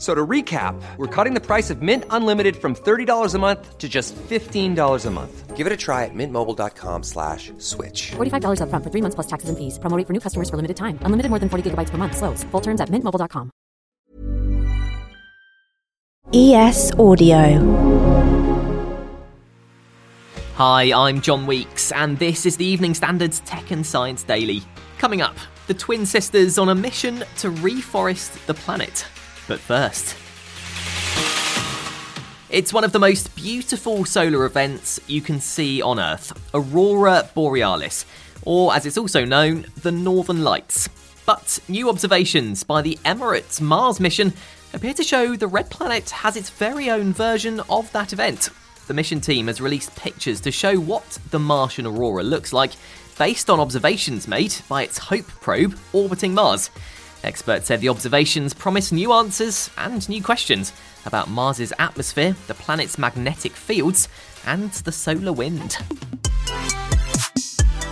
So to recap, we're cutting the price of Mint Unlimited from $30 a month to just $15 a month. Give it a try at mintmobile.com slash switch. $45 upfront for three months plus taxes and fees. Promoting for new customers for limited time. Unlimited more than 40 gigabytes per month. Slows. Full terms at mintmobile.com. ES Audio. Hi, I'm John Weeks, and this is the Evening Standards Tech and Science Daily. Coming up, the twin sisters on a mission to reforest the planet. But first, it's one of the most beautiful solar events you can see on Earth Aurora Borealis, or as it's also known, the Northern Lights. But new observations by the Emirates Mars mission appear to show the red planet has its very own version of that event. The mission team has released pictures to show what the Martian aurora looks like based on observations made by its HOPE probe orbiting Mars. Experts said the observations promise new answers and new questions about Mars's atmosphere, the planet's magnetic fields, and the solar wind.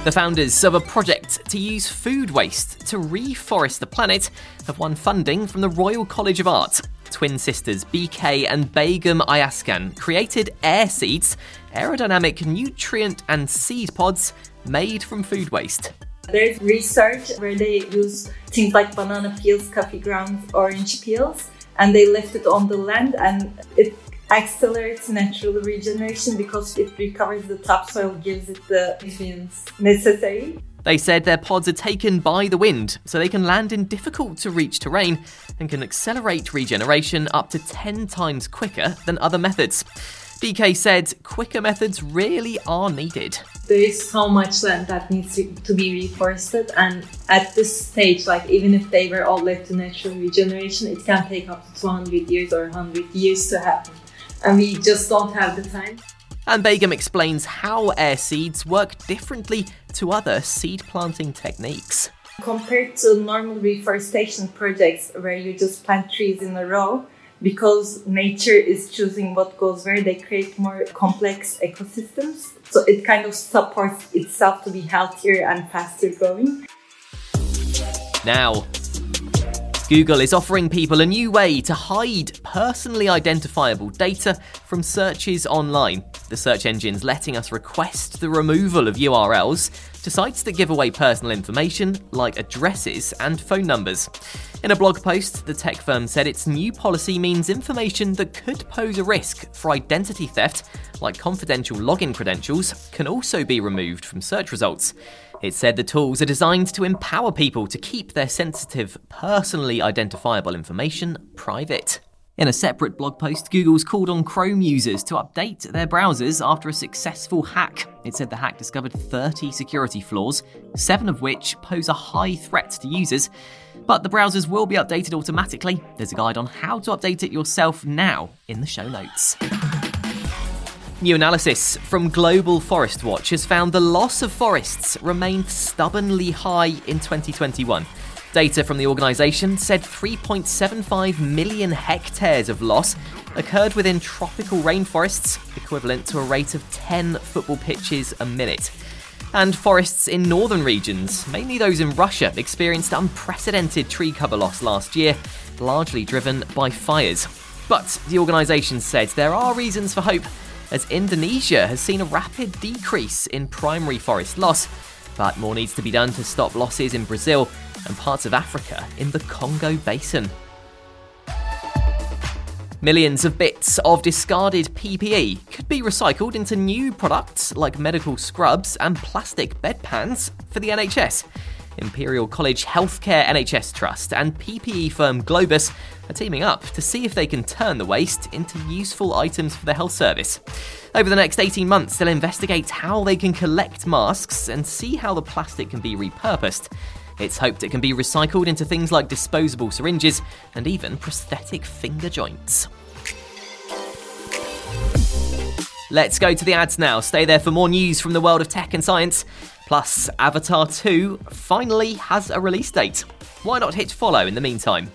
The founders of a project to use food waste to reforest the planet have won funding from the Royal College of Art. Twin sisters Bige and Begum Ayaskan created air seeds, aerodynamic nutrient and seed pods made from food waste. There's research where they use things like banana peels, coffee grounds, orange peels, and they left it on the land and it accelerates natural regeneration because it recovers the topsoil, gives it the nutrients necessary. They said their pods are taken by the wind, so they can land in difficult to reach terrain and can accelerate regeneration up to 10 times quicker than other methods. Bige said quicker methods really are needed. There is so much land that needs to, to be reforested, and at this stage, like even if they were all left to natural regeneration, it can take up to 200 years or 100 years to happen, and we just don't have the time. And Begum explains how air seeds work differently to other seed planting techniques. Compared to normal reforestation projects where you just plant trees in a row, because nature is choosing what goes where, they create more complex ecosystems. So it kind of supports itself to be healthier and faster growing. Now, Google is offering people a new way to hide personally identifiable data from searches online. The search engine's letting us request the removal of URLs to sites that give away personal information like addresses and phone numbers. In a blog post, the tech firm said its new policy means information that could pose a risk for identity theft, like confidential login credentials, can also be removed from search results. It said the tools are designed to empower people to keep their sensitive, personally identifiable information private. In a separate blog post, Google's called on Chrome users to update their browsers after a successful hack. It said the hack discovered 30 security flaws, seven of which pose a high threat to users. But the browsers will be updated automatically. There's a guide on how to update it yourself now in the show notes. New analysis from Global Forest Watch has found the loss of forests remained stubbornly high in 2021. Data from the organisation said 3.75 million hectares of loss occurred within tropical rainforests, equivalent to a rate of 10 football pitches a minute. And forests in northern regions, mainly those in Russia, experienced unprecedented tree cover loss last year, largely driven by fires. But the organisation said there are reasons for hope as Indonesia has seen a rapid decrease in primary forest loss, but more needs to be done to stop losses in Brazil and parts of Africa in the Congo Basin. Millions of bits of discarded PPE could be recycled into new products like medical scrubs and plastic bedpans for the NHS. Imperial College Healthcare NHS Trust and PPE firm Globus are teaming up to see if they can turn the waste into useful items for the health service. Over the next 18 months, they'll investigate how they can collect masks and see how the plastic can be repurposed. It's hoped it can be recycled into things like disposable syringes and even prosthetic finger joints. Let's go to the ads now. Stay there for more news from the world of tech and science. Plus, Avatar 2 finally has a release date. Why not hit follow in the meantime?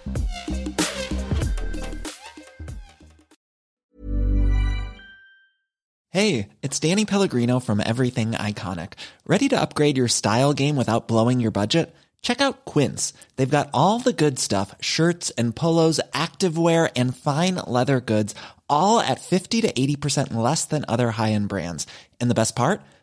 Hey, it's Danny Pellegrino from Everything Iconic. Ready to upgrade your style game without blowing your budget? Check out Quince. They've got all the good stuff shirts and polos, activewear, and fine leather goods, all at 50 to 80% less than other high end brands. And the best part?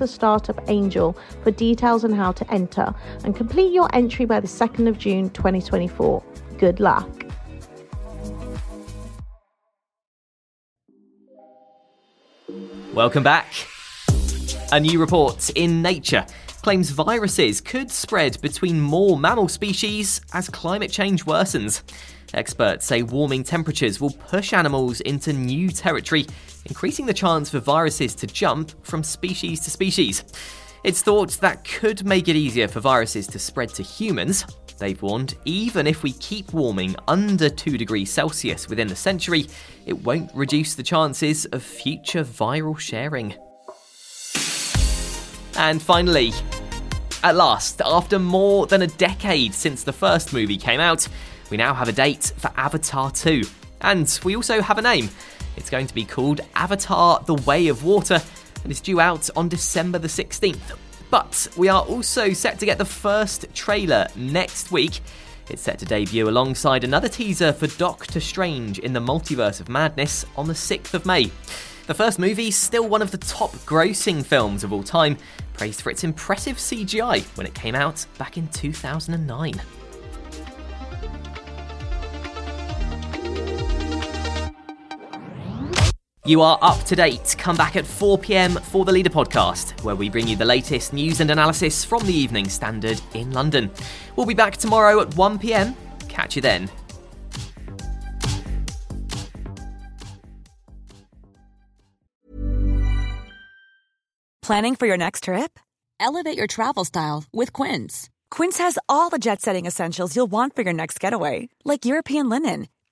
A startup Angel for details on how to enter and complete your entry by the 2nd of June 2024. Good luck. Welcome back. A new report in Nature claims viruses could spread between more mammal species as climate change worsens. Experts say warming temperatures will push animals into new territory, increasing the chance for viruses to jump from species to species. It's thought that could make it easier for viruses to spread to humans. They've warned even if we keep warming under 2 degrees Celsius within the century, it won't reduce the chances of future viral sharing. And finally, at last, after more than a decade since the first movie came out, we now have a date for Avatar 2. And we also have a name. It's going to be called Avatar The Way of Water and it's due out on December the 16th. But we are also set to get the first trailer next week. It's set to debut alongside another teaser for Doctor Strange in the Multiverse of Madness on the 6th of May. The first movie still one of the top grossing films of all time, praised for its impressive CGI when it came out back in 2009. You are up to date. Come back at 4 pm for the Leader podcast, where we bring you the latest news and analysis from the Evening Standard in London. We'll be back tomorrow at 1 pm. Catch you then. Planning for your next trip? Elevate your travel style with Quince. Quince has all the jet setting essentials you'll want for your next getaway, like European linen